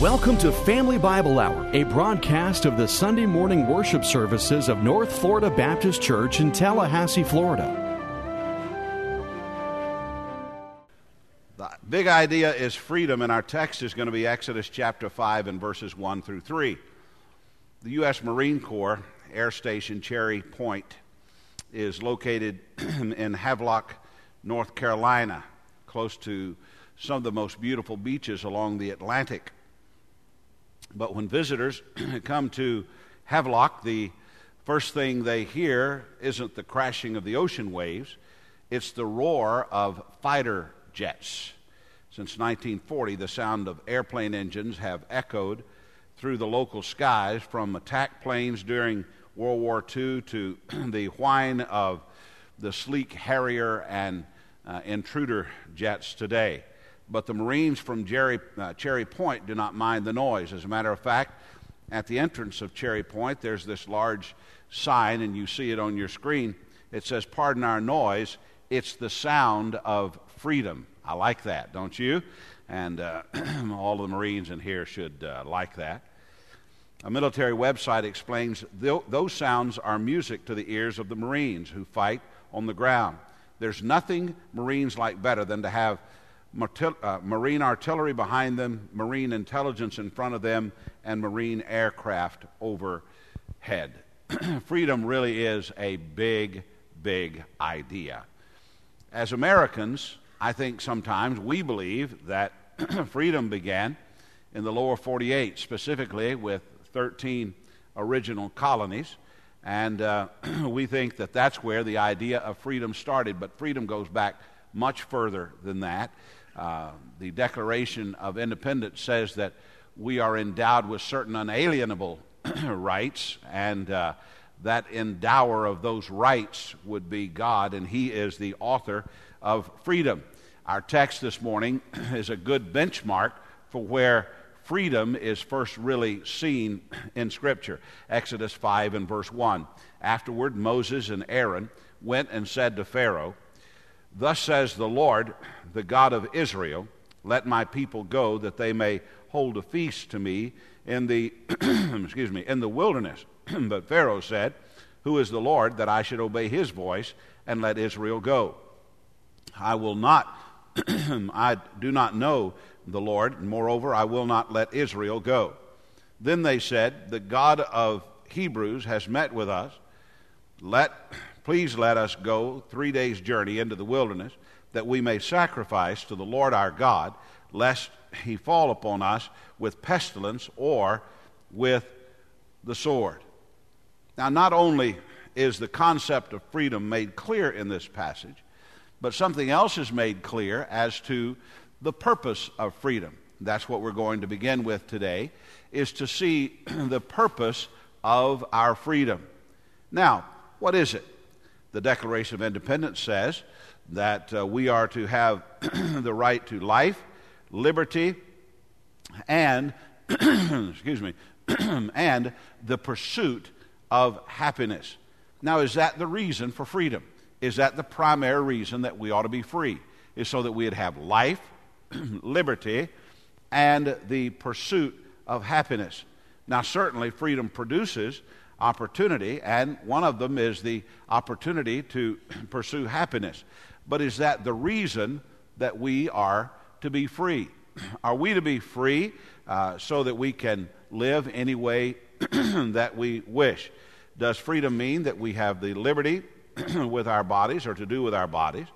Welcome to Family Bible Hour, a broadcast of the Sunday morning worship services of North Florida Baptist Church in Tallahassee, Florida. The big idea is freedom, and our text is going to be Exodus chapter 5 and verses 1 through 3. The U.S. Marine Corps Air Station Cherry Point is located in Havelock, North Carolina, close to some of the most beautiful beaches along the Atlantic. But when visitors come to Havelock, the first thing they hear isn't the crashing of the ocean waves, it's the roar of fighter jets. Since 1940, the sound of airplane engines have echoed through the local skies from attack planes during World War II to the whine of the sleek Harrier and uh, intruder jets today but the Marines from Jerry, uh, Cherry Point do not mind the noise. As a matter of fact, at the entrance of Cherry Point, there's this large sign, and you see it on your screen. It says, Pardon our noise, it's the sound of freedom. I like that, don't you? And uh, all the Marines in here should uh, like that. A military website explains th- those sounds are music to the ears of the Marines who fight on the ground. There's nothing Marines like better than to have marine artillery behind them, marine intelligence in front of them, and marine aircraft overhead. Freedom really is a big, big idea. As Americans, I think sometimes we believe that freedom began in the lower 48, specifically with 13 original colonies. And uh, we think that that's where the idea of freedom started, but freedom goes back much further than that. Uh, the Declaration of Independence says that we are endowed with certain unalienable rights, and uh, that endower of those rights would be God, and He is the author of freedom. Our text this morning is a good benchmark for where freedom is first really seen in Scripture. Exodus 5 and verse 1. Afterward, Moses and Aaron went and said to Pharaoh, Thus says the Lord, the God of Israel, let my people go that they may hold a feast to me in the excuse me in the wilderness. but Pharaoh said, Who is the Lord that I should obey his voice and let Israel go? I will not I do not know the Lord, and moreover I will not let Israel go. Then they said, The God of Hebrews has met with us. Let Please let us go three days' journey into the wilderness, that we may sacrifice to the Lord our God, lest he fall upon us with pestilence or with the sword. Now, not only is the concept of freedom made clear in this passage, but something else is made clear as to the purpose of freedom. That's what we're going to begin with today, is to see the purpose of our freedom. Now, what is it? The Declaration of Independence says that uh, we are to have the right to life, liberty, and excuse me, and the pursuit of happiness. Now, is that the reason for freedom? Is that the primary reason that we ought to be free? Is so that we'd have life, liberty, and the pursuit of happiness. Now, certainly, freedom produces opportunity, and one of them is the opportunity to pursue happiness. But is that the reason that we are to be free? Are we to be free uh, so that we can live any way that we wish? Does freedom mean that we have the liberty with our bodies or to do with our bodies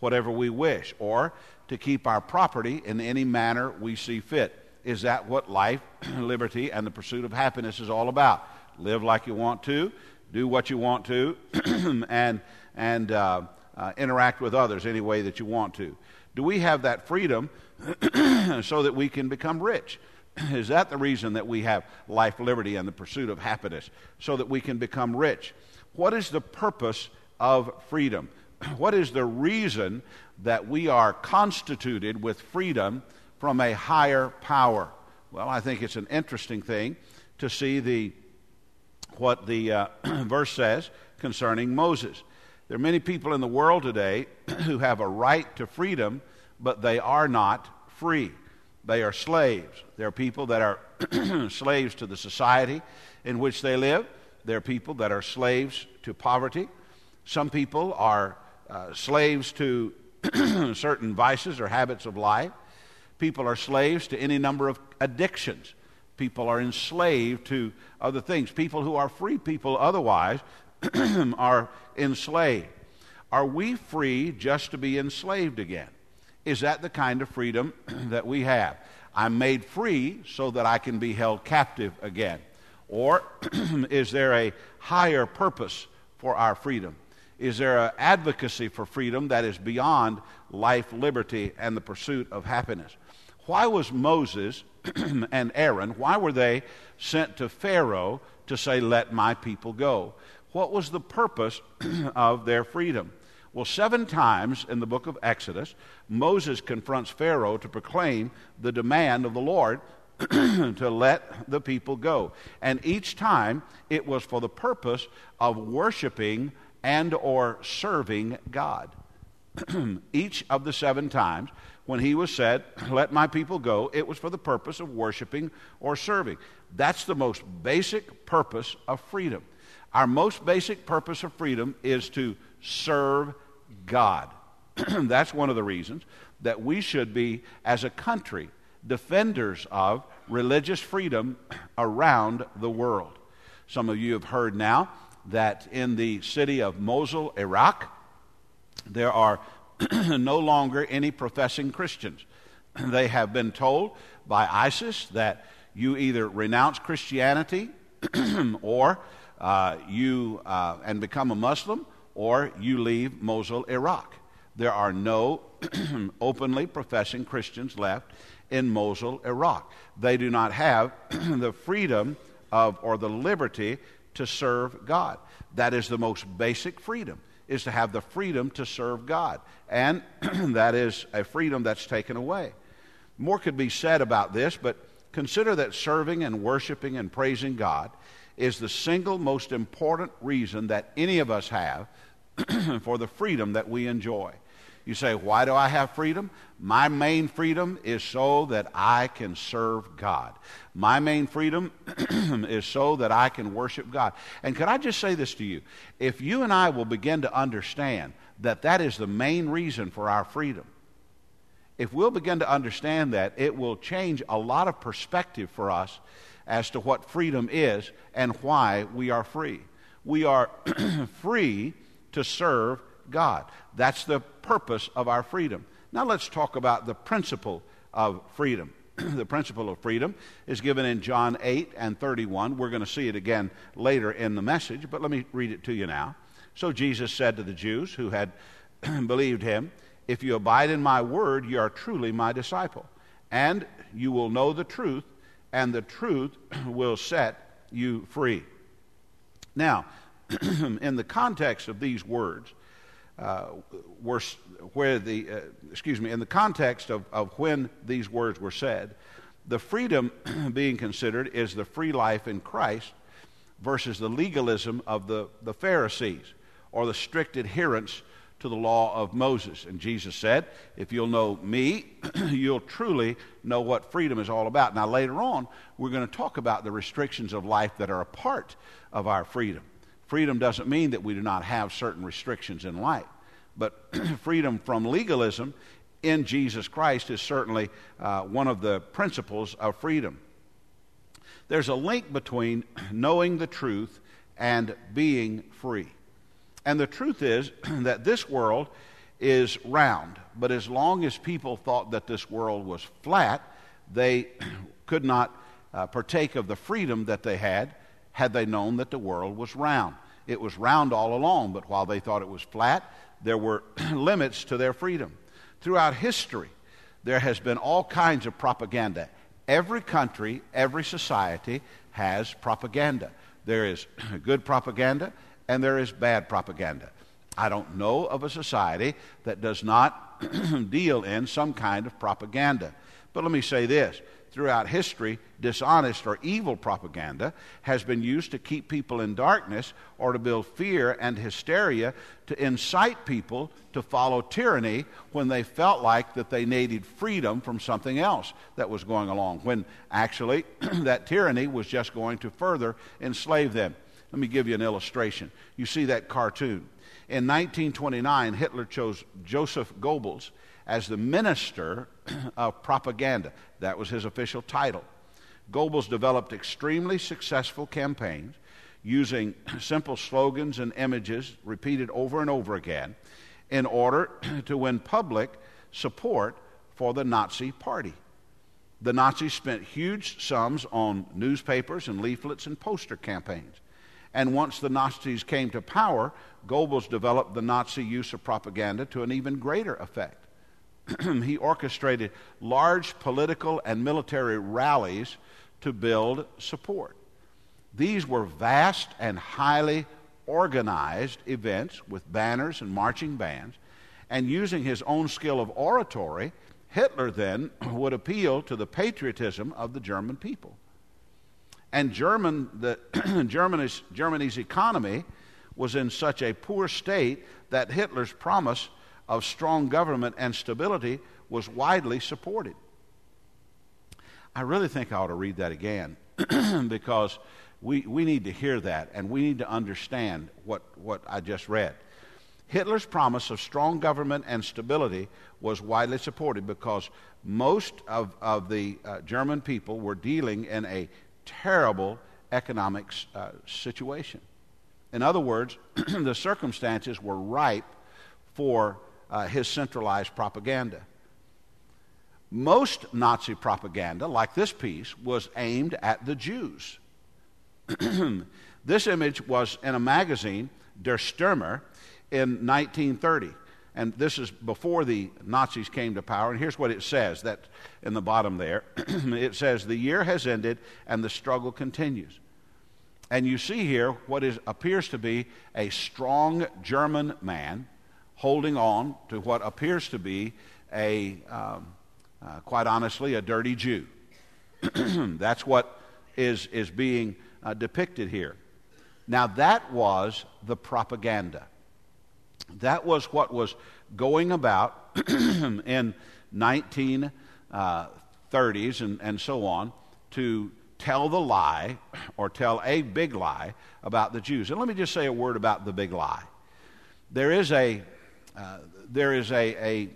whatever we wish, or to keep our property in any manner we see fit? Is that what life, liberty, and the pursuit of happiness is all about? Live like you want to, do what you want to, and, and uh, uh, interact with others any way that you want to. Do we have that freedom so that we can become rich? Is that the reason that we have life, liberty, and the pursuit of happiness? So that we can become rich. What is the purpose of freedom? What is the reason that we are constituted with freedom from a higher power? Well, I think it's an interesting thing to see the what the uh, verse says concerning Moses. There are many people in the world today who have a right to freedom, but they are not free. They are slaves. There are people that are slaves to the society in which they live. There are people that are slaves to poverty. Some people are uh, slaves to certain vices or habits of life. People are slaves to any number of addictions. People are enslaved to other things. People who are free people otherwise are enslaved. Are we free just to be enslaved again? Is that the kind of freedom that we have? I'm made free so that I can be held captive again. Or is there a higher purpose for our freedom? Is there an advocacy for freedom that is beyond life, liberty, and the pursuit of happiness? Why was Moses and Aaron, why were they sent to Pharaoh to say, Let my people go? What was the purpose of their freedom? Well, seven times in the book of Exodus, Moses confronts Pharaoh to proclaim the demand of the Lord to let the people go. And each time it was for the purpose of worshiping and or serving God. each of the seven times when he was said, Let my people go, it was for the purpose of worshiping or serving. That's the most basic purpose of freedom. Our most basic purpose of freedom is to serve God. That's one of the reasons that we should be, as a country, defenders of religious freedom around the world. Some of you have heard now that in the city of Mosul, Iraq, there are no longer any professing Christians. They have been told by ISIS that you either renounce Christianity or uh, you uh, and become a Muslim, or you leave Mosul, Iraq. There are no openly professing Christians left in Mosul, Iraq. They do not have the freedom of or the liberty to serve God. That is the most basic freedom is to have the freedom to serve God. And that is a freedom that's taken away. More could be said about this, but consider that serving and worshiping and praising God is the single most important reason that any of us have for the freedom that we enjoy. You say, Why do I have freedom? My main freedom is so that I can serve God. My main freedom is so that I can worship God. And could I just say this to you? If you and I will begin to understand that that is the main reason for our freedom, if we'll begin to understand that, it will change a lot of perspective for us as to what freedom is and why we are free. We are free to serve God. That's the purpose of our freedom. Now let's talk about the principle of freedom. the principle of freedom is given in John 8 and 31. We're going to see it again later in the message, but let me read it to you now. So Jesus said to the Jews who had believed him, If you abide in my word, you are truly my disciple, and you will know the truth, and the truth will set you free. Now, in the context of these words, uh, were, where the, uh, excuse me, in the context of, of when these words were said, the freedom being considered is the free life in Christ versus the legalism of the, the Pharisees or the strict adherence to the law of Moses. And Jesus said, If you'll know me, you'll truly know what freedom is all about. Now, later on, we're going to talk about the restrictions of life that are a part of our freedom. Freedom doesn't mean that we do not have certain restrictions in life, but freedom from legalism in Jesus Christ is certainly uh, one of the principles of freedom. There's a link between knowing the truth and being free. And the truth is that this world is round. But as long as people thought that this world was flat, they could not uh, partake of the freedom that they had had they known that the world was round. It was round all along, but while they thought it was flat, there were limits to their freedom. Throughout history, there has been all kinds of propaganda. Every country, every society has propaganda. There is good propaganda and there is bad propaganda. I don't know of a society that does not deal in some kind of propaganda. But let me say this throughout history, dishonest or evil propaganda has been used to keep people in darkness or to build fear and hysteria to incite people to follow tyranny when they felt like that they needed freedom from something else that was going along, when actually that tyranny was just going to further enslave them. Let me give you an illustration. You see that cartoon. In 1929, Hitler chose Joseph Goebbels as the minister of propaganda. That was his official title. Goebbels developed extremely successful campaigns using simple slogans and images repeated over and over again in order to win public support for the Nazi party. The Nazis spent huge sums on newspapers and leaflets and poster campaigns. And once the Nazis came to power, Goebbels developed the Nazi use of propaganda to an even greater effect. he orchestrated large political and military rallies to build support. These were vast and highly organized events with banners and marching bands. And using his own skill of oratory, Hitler then would appeal to the patriotism of the German people. And German, the, Germany's, Germany's economy was in such a poor state that Hitler's promise of strong government and stability was widely supported. I really think I ought to read that again because we, we need to hear that and we need to understand what, what I just read. Hitler's promise of strong government and stability was widely supported because most of, of the uh, German people were dealing in a terrible economic uh, situation. In other words, the circumstances were ripe for uh, his centralized propaganda. Most Nazi propaganda, like this piece, was aimed at the Jews. this image was in a magazine, Der Stürmer, in 1930. And this is before the Nazis came to power. And here's what it says that in the bottom there. it says, The year has ended and the struggle continues. And you see here what is, appears to be a strong German man holding on to what appears to be a, um, uh, quite honestly, a dirty Jew. That's what is, is being uh, depicted here. Now, that was the propaganda. That was what was going about in 1930s uh, and, and so on to tell the lie or tell a big lie about the Jews. And let me just say a word about the big lie. There is a uh, there is a, a,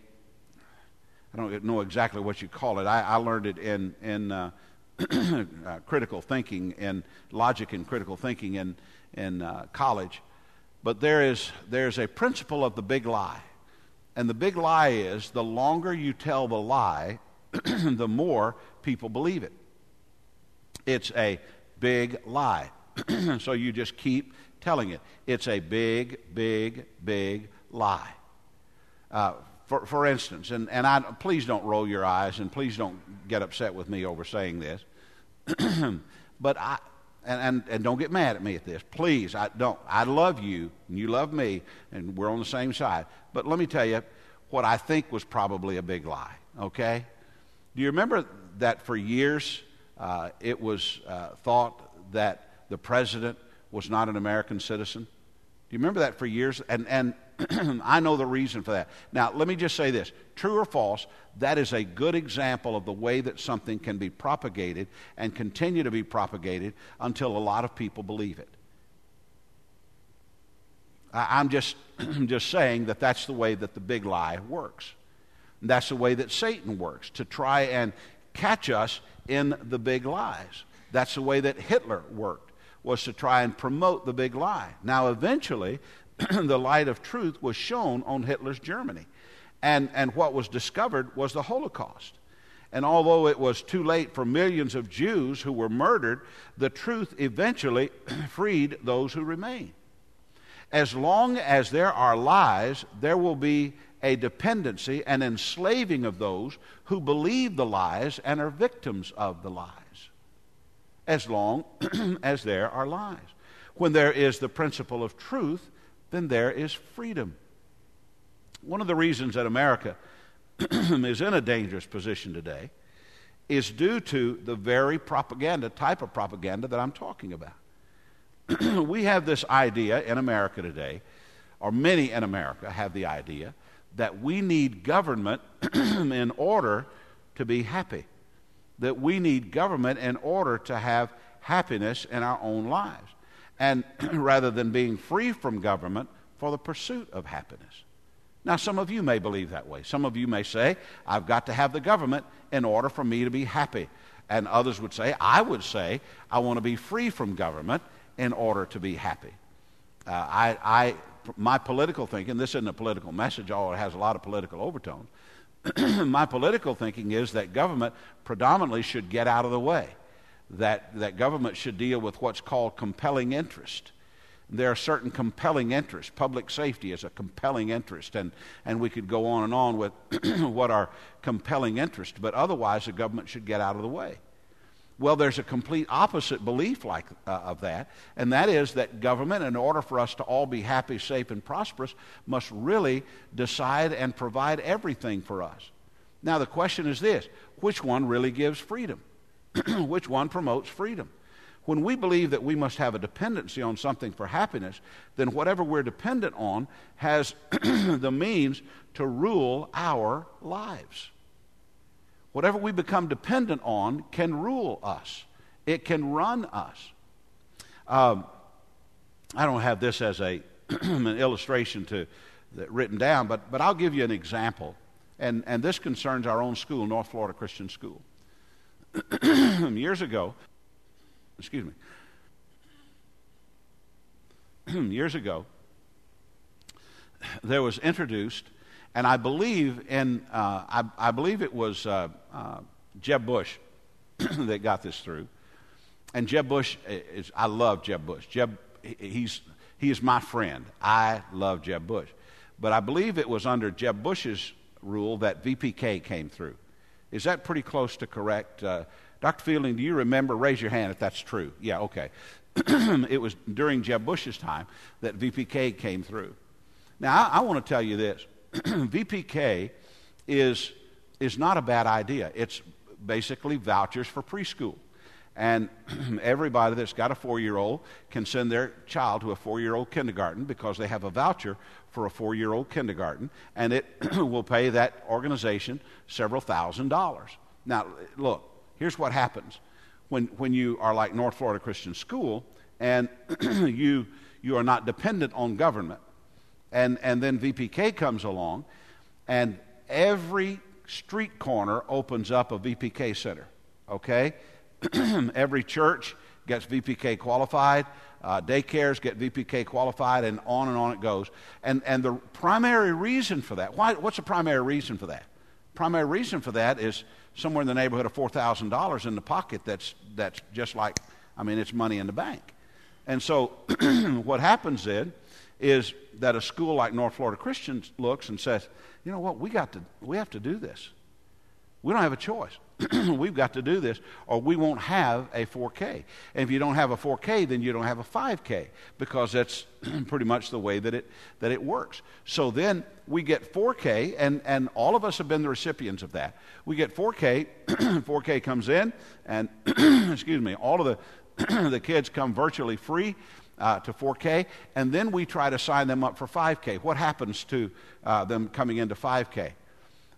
I don't know exactly what you call it. I, I learned it in, in uh, uh, critical thinking and logic and critical thinking in, in uh, college. But there is there's a principle of the big lie. And the big lie is the longer you tell the lie, the more people believe it. It's a big lie. so you just keep telling it. It's a big, big, big lie. Uh, for, for instance, and, and I, please don't roll your eyes and please don't get upset with me over saying this, but I, and, and, and don't get mad at me at this. Please, I don't. I love you, and you love me, and we're on the same side. But let me tell you what I think was probably a big lie, okay? Do you remember that for years uh, it was uh, thought that the president was not an American citizen? Do you remember that for years? And, and I know the reason for that. Now, let me just say this true or false, that is a good example of the way that something can be propagated and continue to be propagated until a lot of people believe it. I, am just, just saying that that's the way that the big lie works. That's the way that Satan works, to try and catch us in the big lies. That's the way that Hitler worked, was to try and promote the big lie. Now, eventually, the light of truth was shown on Hitler's Germany. And, and what was discovered was the Holocaust. And although it was too late for millions of Jews who were murdered, the truth eventually freed those who remain. As long as there are lies, there will be a dependency and enslaving of those who believe the lies and are victims of the lies. As long as there are lies. When there is the principle of truth, then there is freedom. One of the reasons that America is in a dangerous position today is due to the very propaganda, type of propaganda that I'm talking about. we have this idea in America today, or many in America have the idea, that we need government in order to be happy. That we need government in order to have happiness in our own lives. And rather than being free from government for the pursuit of happiness. Now, some of you may believe that way. Some of you may say, I've got to have the government in order for me to be happy. And others would say, I would say, I want to be free from government in order to be happy. Uh, I, I, my political thinking, this isn't a political message, although it has a lot of political overtones. my political thinking is that government predominantly should get out of the way, that, that government should deal with what's called compelling interest there are certain compelling interests. Public safety is a compelling interest, and, and we could go on and on with what are compelling interests, but otherwise the government should get out of the way. Well, there's a complete opposite belief like uh, of that, and that is that government, in order for us to all be happy, safe, and prosperous, must really decide and provide everything for us. Now, the question is this which one really gives freedom? which one promotes freedom? When we believe that we must have a dependency on something for happiness, then whatever we're dependent on has the means to rule our lives. Whatever we become dependent on can rule us, it can run us. Um, I don't have this as a, an illustration to, that, written down, but, but I'll give you an example. And, and this concerns our own school, North Florida Christian School. Years ago, excuse me, years ago, there was introduced, and I believe in, uh, I, I, believe it was uh, uh, Jeb Bush that got this through. And Jeb Bush is, I love Jeb Bush. Jeb, he's, he is my friend. I love Jeb Bush. But I believe it was under Jeb Bush's rule that VPK came through. Is that pretty close to correct? Uh, Dr. Fielding, do you remember? Raise your hand if that's true. Yeah, okay. it was during Jeb Bush's time that VPK came through. Now, I, I want to tell you this VPK is, is not a bad idea. It's basically vouchers for preschool. And everybody that's got a four year old can send their child to a four year old kindergarten because they have a voucher for a four year old kindergarten, and it will pay that organization several thousand dollars. Now, look, here's what happens when, when you are like North Florida Christian School and you, you are not dependent on government. And, and then VPK comes along, and every street corner opens up a VPK center, okay? every church gets VPK qualified, uh, daycares get VPK qualified, and on and on it goes. And, and the primary reason for that, why, what's the primary reason for that? Primary reason for that is somewhere in the neighborhood of $4,000 in the pocket that's, that's just like, I mean, it's money in the bank. And so what happens then is that a school like North Florida Christian looks and says, you know what, we, got to, we have to do this. We don't have a choice. We've got to do this, or we won't have a 4K. And if you don't have a 4K, then you don't have a 5K, because that's pretty much the way that it, that it works. So then we get 4K, and, and all of us have been the recipients of that. We get 4K, 4K comes in, and excuse me, all of the, the kids come virtually free. Uh, to 4K, and then we try to sign them up for 5K. What happens to uh, them coming into 5K?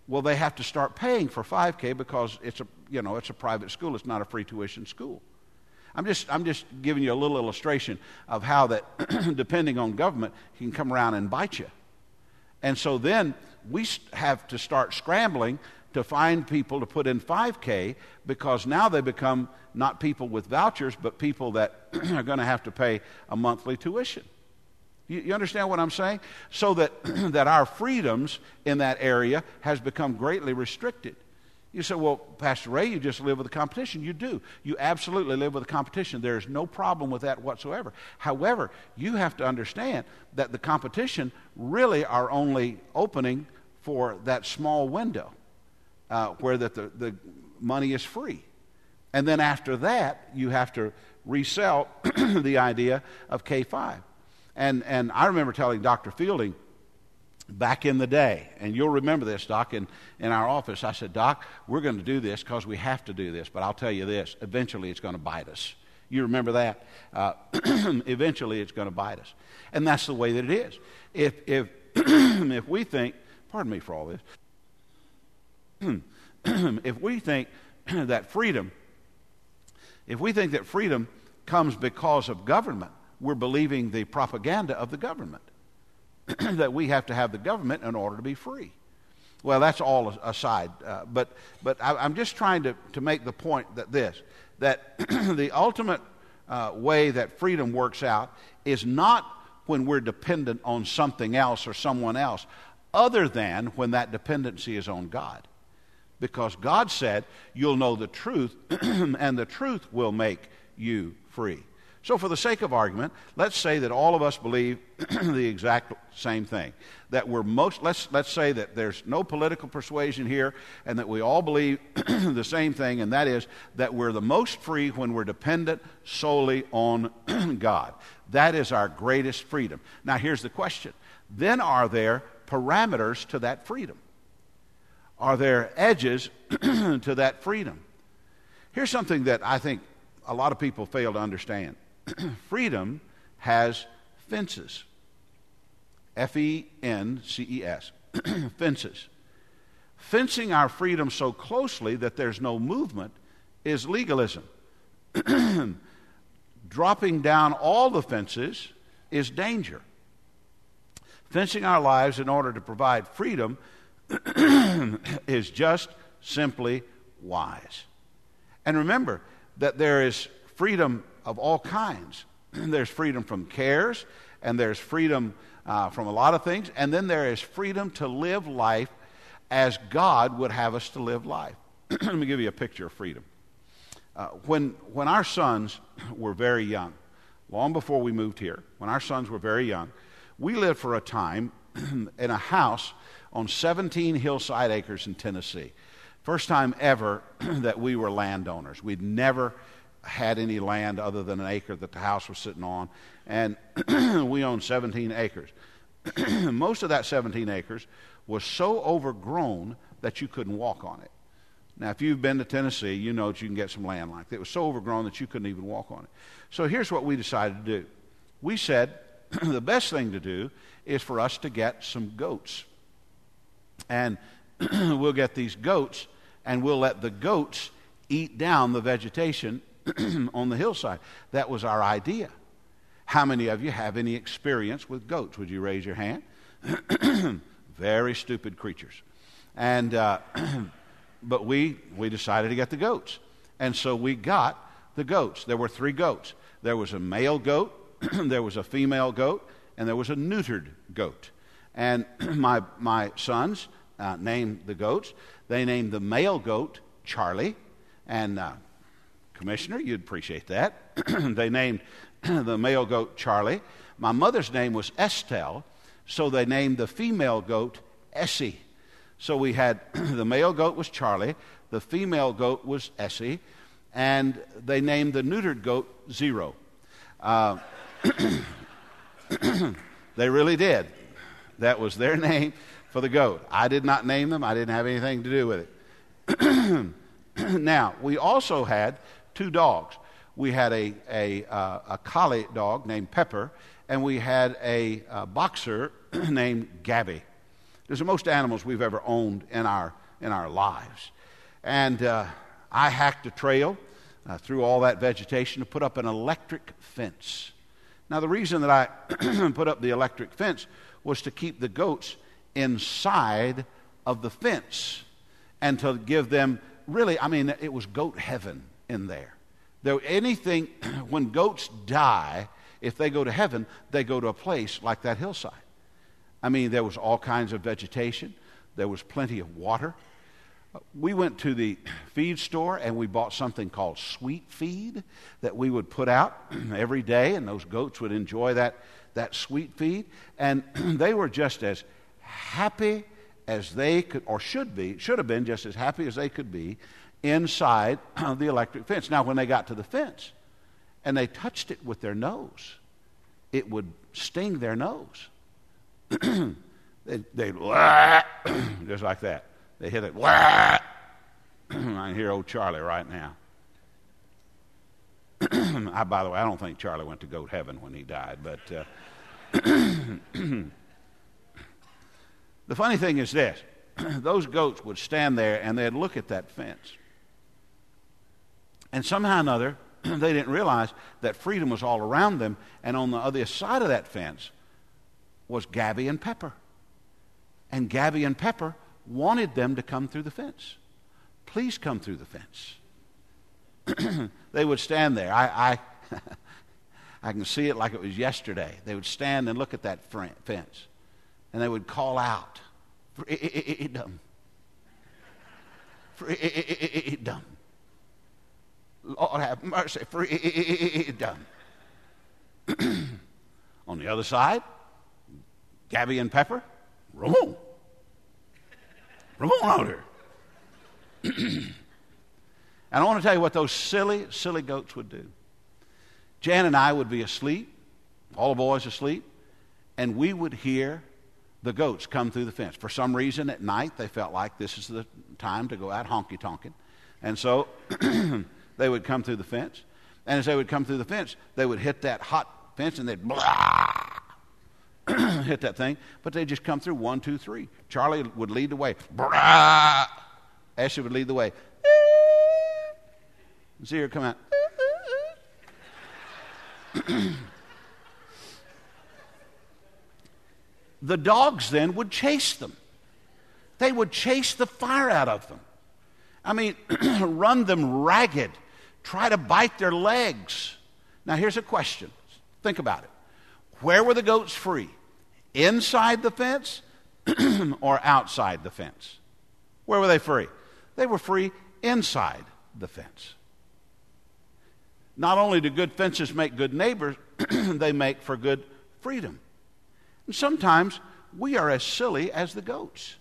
Well, they have to start paying for 5K because it's a, you know, it's a private school. It's not a free tuition school. I'm just, I'm just giving you a little illustration of how that, depending on government, can come around and bite you. And so then we have to start scrambling to find people to put in 5K because now they become not people with vouchers, but people that are going to have to pay a monthly tuition. You, you understand what I'm saying? So that, that our freedoms in that area has become greatly restricted. You say, well, Pastor Ray, you just live with the competition. You do. You absolutely live with the competition. There's no problem with that whatsoever. However, you have to understand that the competition really are only opening for that small window uh, where that the, the money is free. And then after that, you have to resell the idea of K5. And, and I remember telling Dr. Fielding back in the day, and you'll remember this, Doc, in, in our office, I said, Doc, we're going to do this because we have to do this, but I'll tell you this eventually it's going to bite us. You remember that? Uh, eventually it's going to bite us. And that's the way that it is. If, if, if we think, pardon me for all this, if we think that freedom, if we think that freedom comes because of government, we're believing the propaganda of the government. that we have to have the government in order to be free. Well, that's all aside. Uh, but but I, am just trying to, to make the point that this that the ultimate uh, way that freedom works out is not when we're dependent on something else or someone else, other than when that dependency is on God. Because God said, You'll know the truth, and the truth will make you free. So, for the sake of argument, let's say that all of us believe the exact same thing. That we're most, let's, let's say that there's no political persuasion here, and that we all believe the same thing, and that is that we're the most free when we're dependent solely on God. That is our greatest freedom. Now, here's the question then are there parameters to that freedom? Are there edges to that freedom? Here's something that I think a lot of people fail to understand freedom has fences. F E N C E S. Fences. Fencing our freedom so closely that there's no movement is legalism. Dropping down all the fences is danger. Fencing our lives in order to provide freedom is just simply wise. And remember that there is freedom of all kinds. there's freedom from cares, and there's freedom uh, from a lot of things, and then there is freedom to live life as God would have us to live life. Let me give you a picture of freedom. Uh, when, when our sons were very young, long before we moved here, when our sons were very young, we lived for a time in a house on 17 hillside acres in Tennessee. First time ever that we were landowners. We'd never had any land other than an acre that the house was sitting on, and we owned 17 acres. Most of that 17 acres was so overgrown that you couldn't walk on it. Now, if you've been to Tennessee, you know that you can get some land like that. It was so overgrown that you couldn't even walk on it. So here's what we decided to do. We said the best thing to do is for us to get some goats. And we'll get these goats, and we'll let the goats eat down the vegetation on the hillside. That was our idea. How many of you have any experience with goats? Would you raise your hand? Very stupid creatures. And, uh, but we, we decided to get the goats. And so we got the goats. There were three goats there was a male goat, there was a female goat, and there was a neutered goat. And my, my sons uh, named the goats. They named the male goat Charlie, and uh, Commissioner, you'd appreciate that. they named the male goat Charlie. My mother's name was Estelle, so they named the female goat Essie. So we had the male goat was Charlie, the female goat was Essie, and they named the neutered goat Zero. Uh, they really did. That was their name for the goat. I did not name them, I didn't have anything to do with it. now, we also had two dogs. We had a, a, uh, a collie dog named Pepper, and we had a, a boxer named Gabby. Those are the most animals we've ever owned in our, in our lives. And uh, I hacked a trail uh, through all that vegetation to put up an electric fence. Now, the reason that I put up the electric fence was to keep the goats inside of the fence and to give them really, I mean, it was goat heaven in there. There anything when goats die, if they go to heaven, they go to a place like that hillside. I mean, there was all kinds of vegetation. There was plenty of water. We went to the feed store and we bought something called sweet feed that we would put out every day, and those goats would enjoy that, that sweet feed. And they were just as happy as they could, or should be, should have been just as happy as they could be inside the electric fence. Now, when they got to the fence and they touched it with their nose, it would sting their nose. they'd, they'd just like that. They hit it. I hear old Charlie right now. I, by the way, I don't think Charlie went to goat heaven when he died, but uh, the funny thing is this those goats would stand there and they'd look at that fence. And somehow or another, they didn't realize that freedom was all around them, and on the other side of that fence was Gabby and Pepper. And Gabby and Pepper wanted them to come through the fence. Please come through the fence. they would stand there. I, I, I can see it like it was yesterday. They would stand and look at that fence, and they would call out, Freedom. Freedom. Lord have mercy. Freedom. On the other side, Gabby and Pepper, Ramon. Ramon out here. And I want to tell you what those silly, silly goats would do. Jan and I would be asleep, all the boys asleep, and we would hear the goats come through the fence. For some reason, at night, they felt like this is the time to go out honky tonking. And so they would come through the fence. And as they would come through the fence, they would hit that hot fence and they'd blah, hit that thing. But they'd just come through one, two, three. Charlie would lead the way. Blah. Ashley would lead the way. See her come out. the dogs then would chase them. They would chase the fire out of them. I mean, run them ragged, try to bite their legs. Now, here's a question. Think about it. Where were the goats free? Inside the fence or outside the fence? Where were they free? They were free inside the fence. Not only do good fences make good neighbors, they make for good freedom. And sometimes we are as silly as the goats.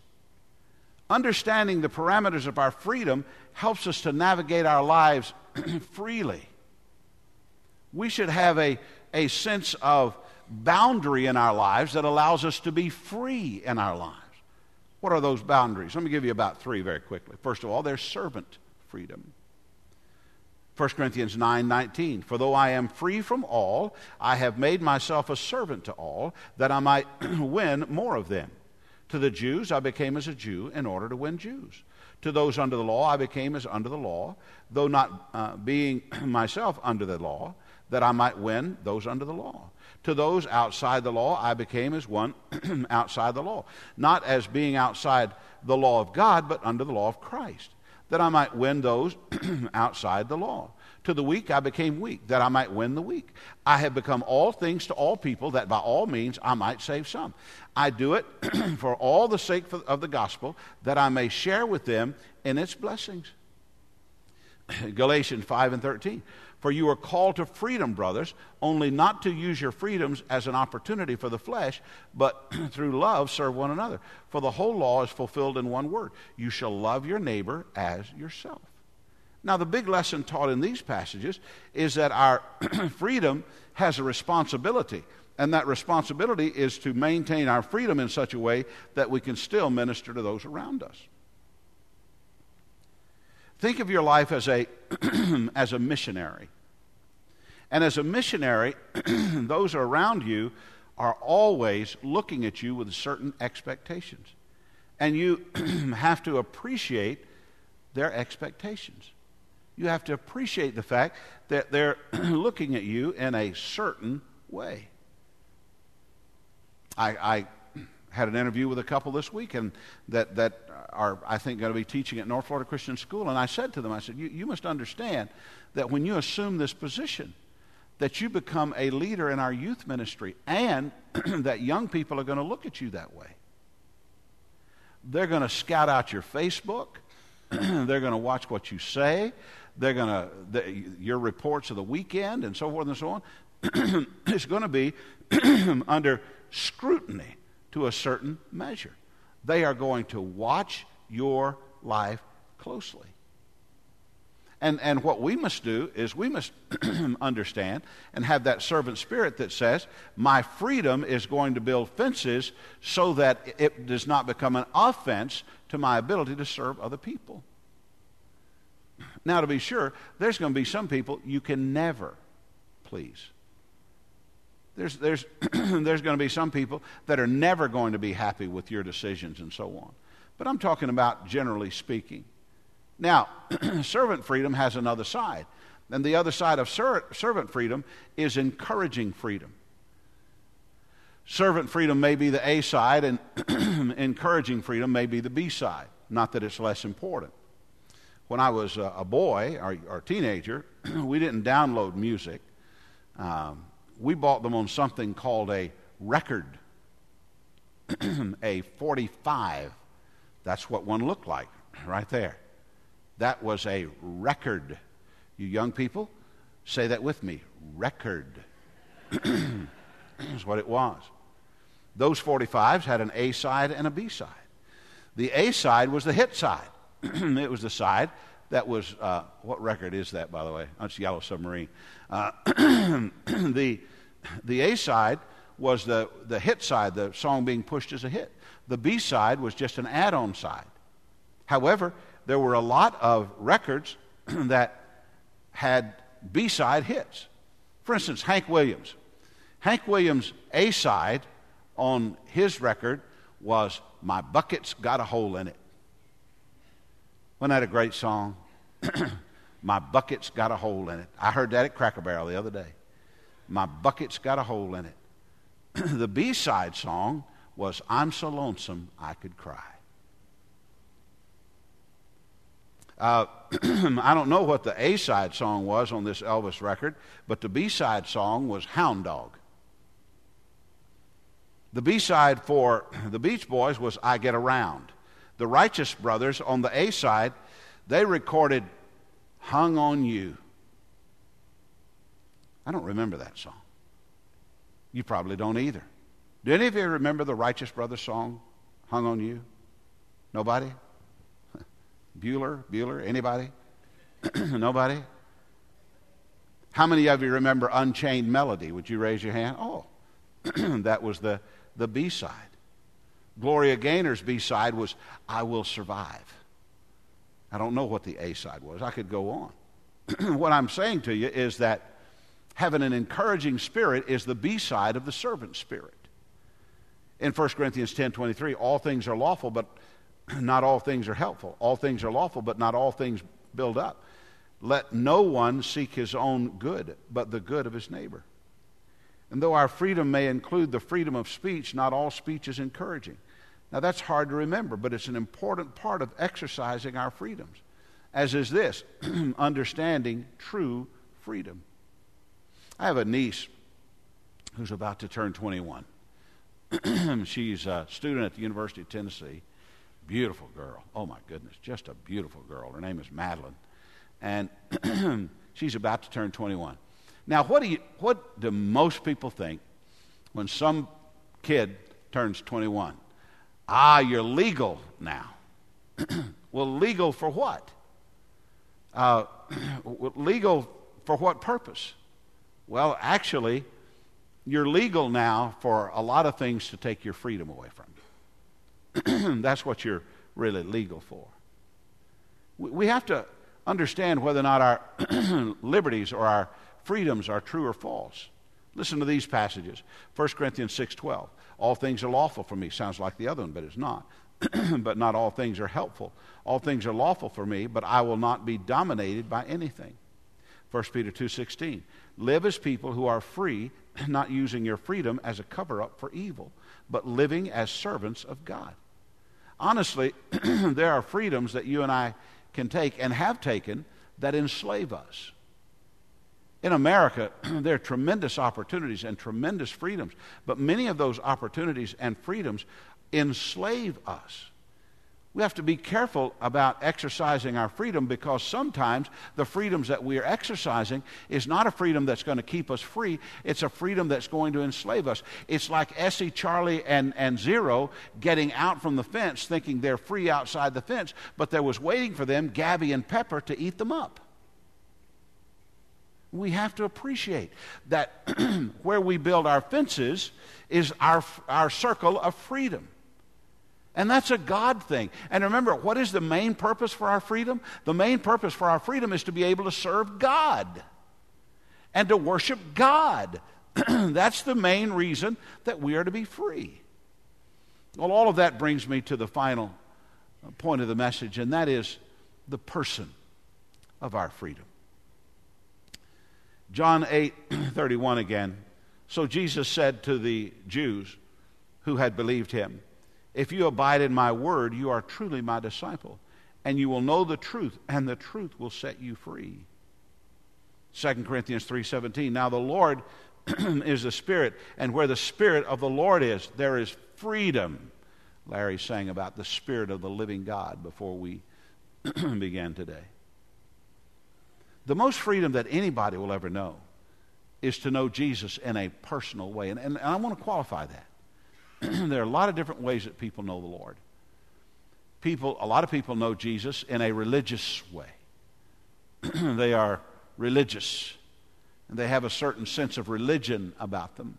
Understanding the parameters of our freedom helps us to navigate our lives freely. We should have a, a sense of boundary in our lives that allows us to be free in our lives. What are those boundaries? Let me give you about three very quickly. First of all, there's servant freedom. 1 Corinthians 9 19. For though I am free from all, I have made myself a servant to all, that I might win more of them. To the Jews, I became as a Jew in order to win Jews. To those under the law, I became as under the law, though not uh, being myself under the law, that I might win those under the law. To those outside the law, I became as one outside the law, not as being outside the law of God, but under the law of Christ that I might win those outside the law. To the weak I became weak, that I might win the weak. I have become all things to all people, that by all means I might save some. I do it for all the sake of the gospel, that I may share with them in its blessings. Galatians 5 and 13. For you are called to freedom, brothers, only not to use your freedoms as an opportunity for the flesh, but through love serve one another. For the whole law is fulfilled in one word you shall love your neighbor as yourself. Now, the big lesson taught in these passages is that our freedom has a responsibility, and that responsibility is to maintain our freedom in such a way that we can still minister to those around us. Think of your life as a, as a missionary. And as a missionary, those around you are always looking at you with certain expectations. And you have to appreciate their expectations. You have to appreciate the fact that they're looking at you in a certain way. I, I had an interview with a couple this week and that, that are, I think, going to be teaching at North Florida Christian School. And I said to them, I said, you, you must understand that when you assume this position, that you become a leader in our youth ministry and that young people are going to look at you that way. They're going to scout out your Facebook. They're going to watch what you say. They're going to, the, your reports of the weekend and so forth and so on. it's going to be under scrutiny to a certain measure. They are going to watch your life closely. And, and what we must do is we must understand and have that servant spirit that says, My freedom is going to build fences so that it does not become an offense to my ability to serve other people. Now, to be sure, there's going to be some people you can never please. There's, there's, there's going to be some people that are never going to be happy with your decisions and so on. But I'm talking about generally speaking. Now, servant freedom has another side. And the other side of ser- servant freedom is encouraging freedom. Servant freedom may be the A side, and encouraging freedom may be the B side. Not that it's less important. When I was a boy or, or teenager, we didn't download music. Um, we bought them on something called a record, a 45. That's what one looked like right there. That was a record. You young people, say that with me record. That's what it was. Those 45s had an A side and a B side. The A side was the hit side, it was the side that was, uh, what record is that, by the way? It's Yellow Submarine. Uh, the, the A side was the, the hit side, the song being pushed as a hit. The B side was just an add on side. However, there were a lot of records that had B side hits. For instance, Hank Williams. Hank Williams' A side on his record was My Bucket's Got a Hole in It. Wasn't that a great song? My bucket's got a hole in it. I heard that at Cracker Barrel the other day. My bucket's got a hole in it. the B side song was I'm so lonesome I could cry. Uh, I don't know what the A side song was on this Elvis record, but the B side song was Hound Dog. The B side for the Beach Boys was I Get Around. The Righteous Brothers on the A side, they recorded Hung on You. I don't remember that song. You probably don't either. Do any of you remember the Righteous Brothers song, Hung on You? Nobody? Bueller? Bueller? Anybody? Nobody? How many of you remember Unchained Melody? Would you raise your hand? Oh, that was the, the B side. Gloria Gaynor's B side was I Will Survive. I don't know what the A side was. I could go on. what I'm saying to you is that having an encouraging spirit is the B side of the servant spirit. In 1 Corinthians 10 23, all things are lawful, but not all things are helpful. All things are lawful, but not all things build up. Let no one seek his own good, but the good of his neighbor. And though our freedom may include the freedom of speech, not all speech is encouraging. Now, that's hard to remember, but it's an important part of exercising our freedoms, as is this understanding true freedom. I have a niece who's about to turn 21. She's a student at the University of Tennessee. Beautiful girl. Oh my goodness, just a beautiful girl. Her name is Madeline. And she's about to turn 21. Now, what do, you, what do most people think when some kid turns 21? Ah, you're legal now. well, legal for what? Uh, legal for what purpose? Well, actually, you're legal now for a lot of things to take your freedom away from you. That's what you're really legal for. We have to understand whether or not our liberties or our freedoms are true or false. Listen to these passages. 1 Corinthians 6:12. All things are lawful for me. Sounds like the other one, but it's not. but not all things are helpful. All things are lawful for me, but I will not be dominated by anything. 1 Peter 2:16. Live as people who are free, not using your freedom as a cover up for evil, but living as servants of God honestly, there are freedoms that you and I can take and have taken that enslave us. In America, there are tremendous opportunities and tremendous freedoms, but many of those opportunities and freedoms enslave us. We have to be careful about exercising our freedom because sometimes the freedoms that we are exercising is not a freedom that's going to keep us free. It's a freedom that's going to enslave us. It's like Essie, Charlie, and, and Zero getting out from the fence thinking they're free outside the fence, but there was waiting for them, Gabby and Pepper, to eat them up. We have to appreciate that where we build our fences is our, our circle of freedom. And that's a God thing. And remember, what is the main purpose for our freedom? The main purpose for our freedom is to be able to serve God and to worship God. that's the main reason that we are to be free. Well, all of that brings me to the final uh, point of the message, and that is the person of our freedom. John 8 31 again. So Jesus said to the Jews who had believed him, If you abide in my word, you are truly my disciple, and you will know the truth, and the truth will set you free. 2 Corinthians 3:17 Now the Lord is the Spirit, and where the Spirit of the Lord is, there is freedom. Larry sang about the Spirit of the living God before we began today. The most freedom that anybody will ever know is to know Jesus in a personal way. And, and, and I want to qualify that. there are a lot of different ways that people know the Lord. People, a lot of people know Jesus in a religious way. they are religious, and they have a certain sense of religion about them.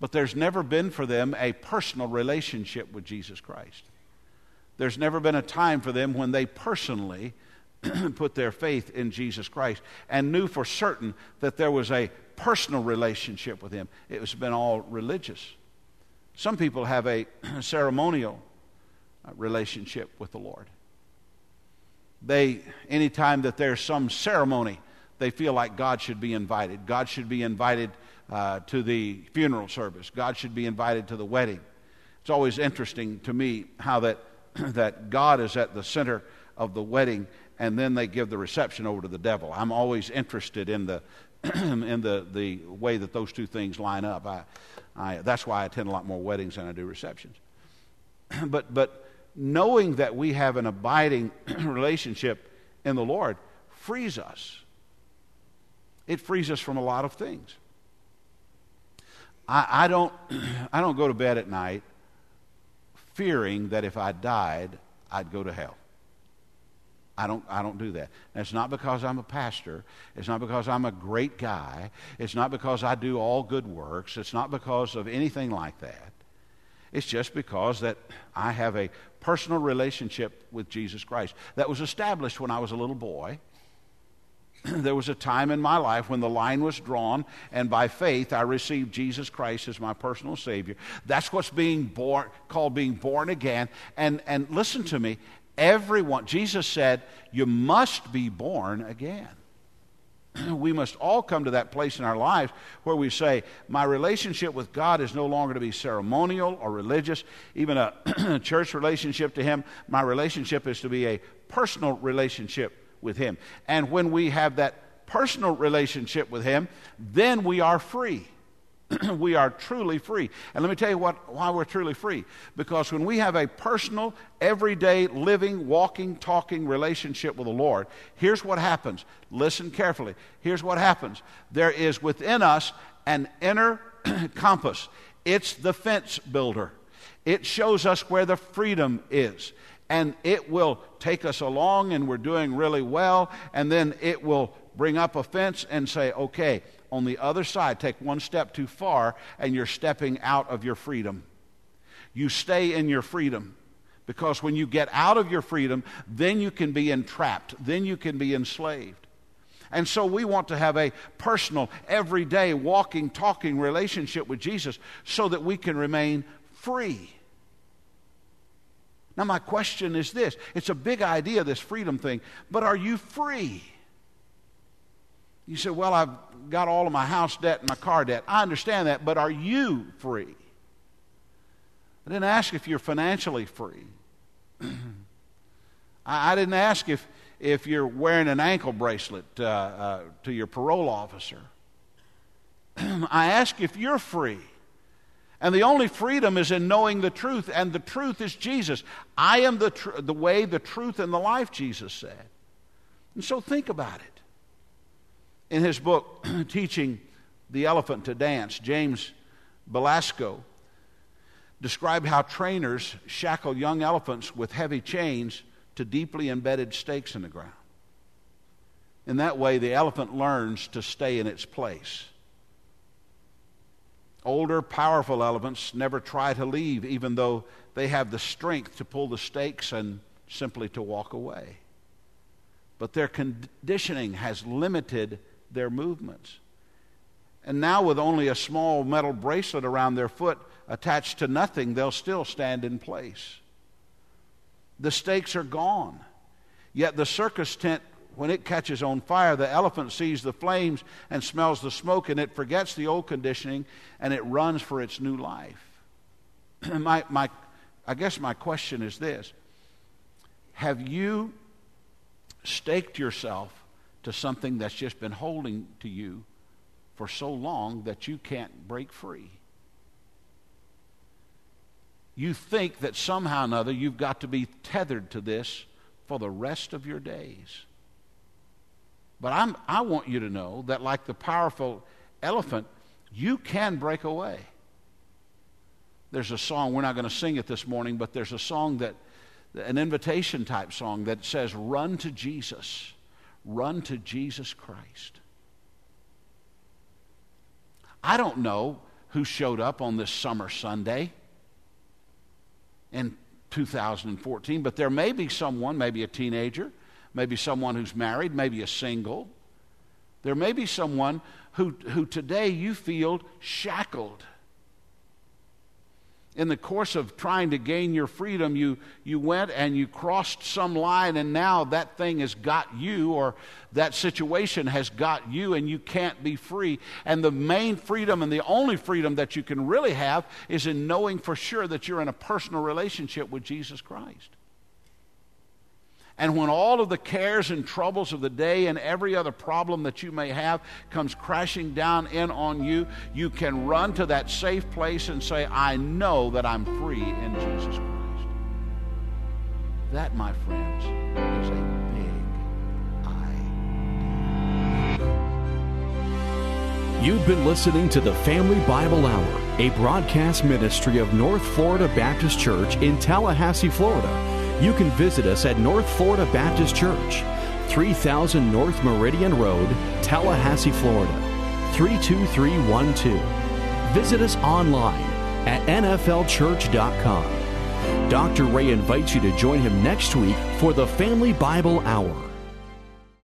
But there's never been for them a personal relationship with Jesus Christ. There's never been a time for them when they personally put their faith in Jesus Christ and knew for certain that there was a personal relationship with Him. It has been all religious. Some people have a ceremonial uh, relationship with the Lord. They, anytime that there's some ceremony, they feel like God should be invited. God should be invited uh, to the funeral service. God should be invited to the wedding. It's always interesting to me how that, that God is at the center of the wedding and then they give the reception over to the devil. I'm always interested in the in the, the way that those two things line up. I, I, that's why I attend a lot more weddings than I do receptions. but but knowing that we have an abiding relationship in the Lord frees us. It frees us from a lot of things. I, I don't I don't go to bed at night fearing that if I died, I'd go to hell. I don't, I don't do that. It's not because I'm a pastor. It's not because I'm a great guy. It's not because I do all good works. It's not because of anything like that. It's just because that I have a personal relationship with Jesus Christ that was established when I was a little boy. there was a time in my life when the line was drawn, and by faith I received Jesus Christ as my personal Savior. That's what's being born, called being born again. And, and listen to me, Everyone, Jesus said, you must be born again. We must all come to that place in our lives where we say, My relationship with God is no longer to be ceremonial or religious, even a church relationship to Him. My relationship is to be a personal relationship with Him. And when we have that personal relationship with Him, then we are free. we are truly free. And let me tell you what, why we're truly free. Because when we have a personal, everyday, living, walking, talking relationship with the Lord, here's what happens. Listen carefully. Here's what happens. There is within us an inner compass, it's the fence builder. It shows us where the freedom is. And it will take us along, and we're doing really well. And then it will bring up a fence and say, okay, on the other side, take one step too far, and you're stepping out of your freedom. You stay in your freedom. Because when you get out of your freedom, then you can be entrapped, then you can be enslaved. And so we want to have a personal, everyday, walking, talking relationship with Jesus so that we can remain free. Now, my question is this it's a big idea, this freedom thing, but are you free? You say, Well, I've got all of my house debt and my car debt. I understand that, but are you free? I didn't ask if you're financially free. I, I, didn't ask if, if you're wearing an ankle bracelet uh, uh, to your parole officer. I ask if you're free. And the only freedom is in knowing the truth, and the truth is Jesus. I am the, tr- the way, the truth, and the life, Jesus said. And so think about it. In his book, Teaching the Elephant to Dance, James Belasco described how trainers shackle young elephants with heavy chains to deeply embedded stakes in the ground. In that way, the elephant learns to stay in its place. Older, powerful elephants never try to leave, even though they have the strength to pull the stakes and simply to walk away. But their conditioning has limited their movements. And now, with only a small metal bracelet around their foot attached to nothing, they'll still stand in place. The stakes are gone. Yet the circus tent, when it catches on fire, the elephant sees the flames and smells the smoke, and it forgets the old conditioning and it runs for its new life. my, my, I guess my question is this Have you staked yourself to something that's just been holding to you for so long that you can't break free? You think that somehow or another you've got to be tethered to this for the rest of your days. But I'm, I want you to know that, like the powerful elephant, you can break away. There's a song, we're not going to sing it this morning, but there's a song that, an invitation type song that says, Run to Jesus, run to Jesus Christ. I don't know who showed up on this summer Sunday in 2014, but there may be someone, maybe a teenager, maybe someone who's married, maybe a single. There may be someone who, who today you feel shackled in the course of trying to gain your freedom, you, you went and you crossed some line, and now that thing has got you, or that situation has got you, and you can't be free. And the main freedom and the only freedom that you can really have is in knowing for sure that you're in a personal relationship with Jesus Christ. And when all of the cares and troubles of the day and every other problem that you may have comes crashing down in on you, you can run to that safe place and say, I know that I'm free in Jesus Christ. That, my friends, is a big. You've been listening to the Family Bible Hour, a broadcast ministry of North Florida Baptist Church in Tallahassee, Florida you can visit us at North Florida Baptist Church, 3000 North Meridian Road, Tallahassee, Florida, 32312. Visit us online at nflchurch.com. Dr. Ray invites you to join him next week for the Family Bible Hour.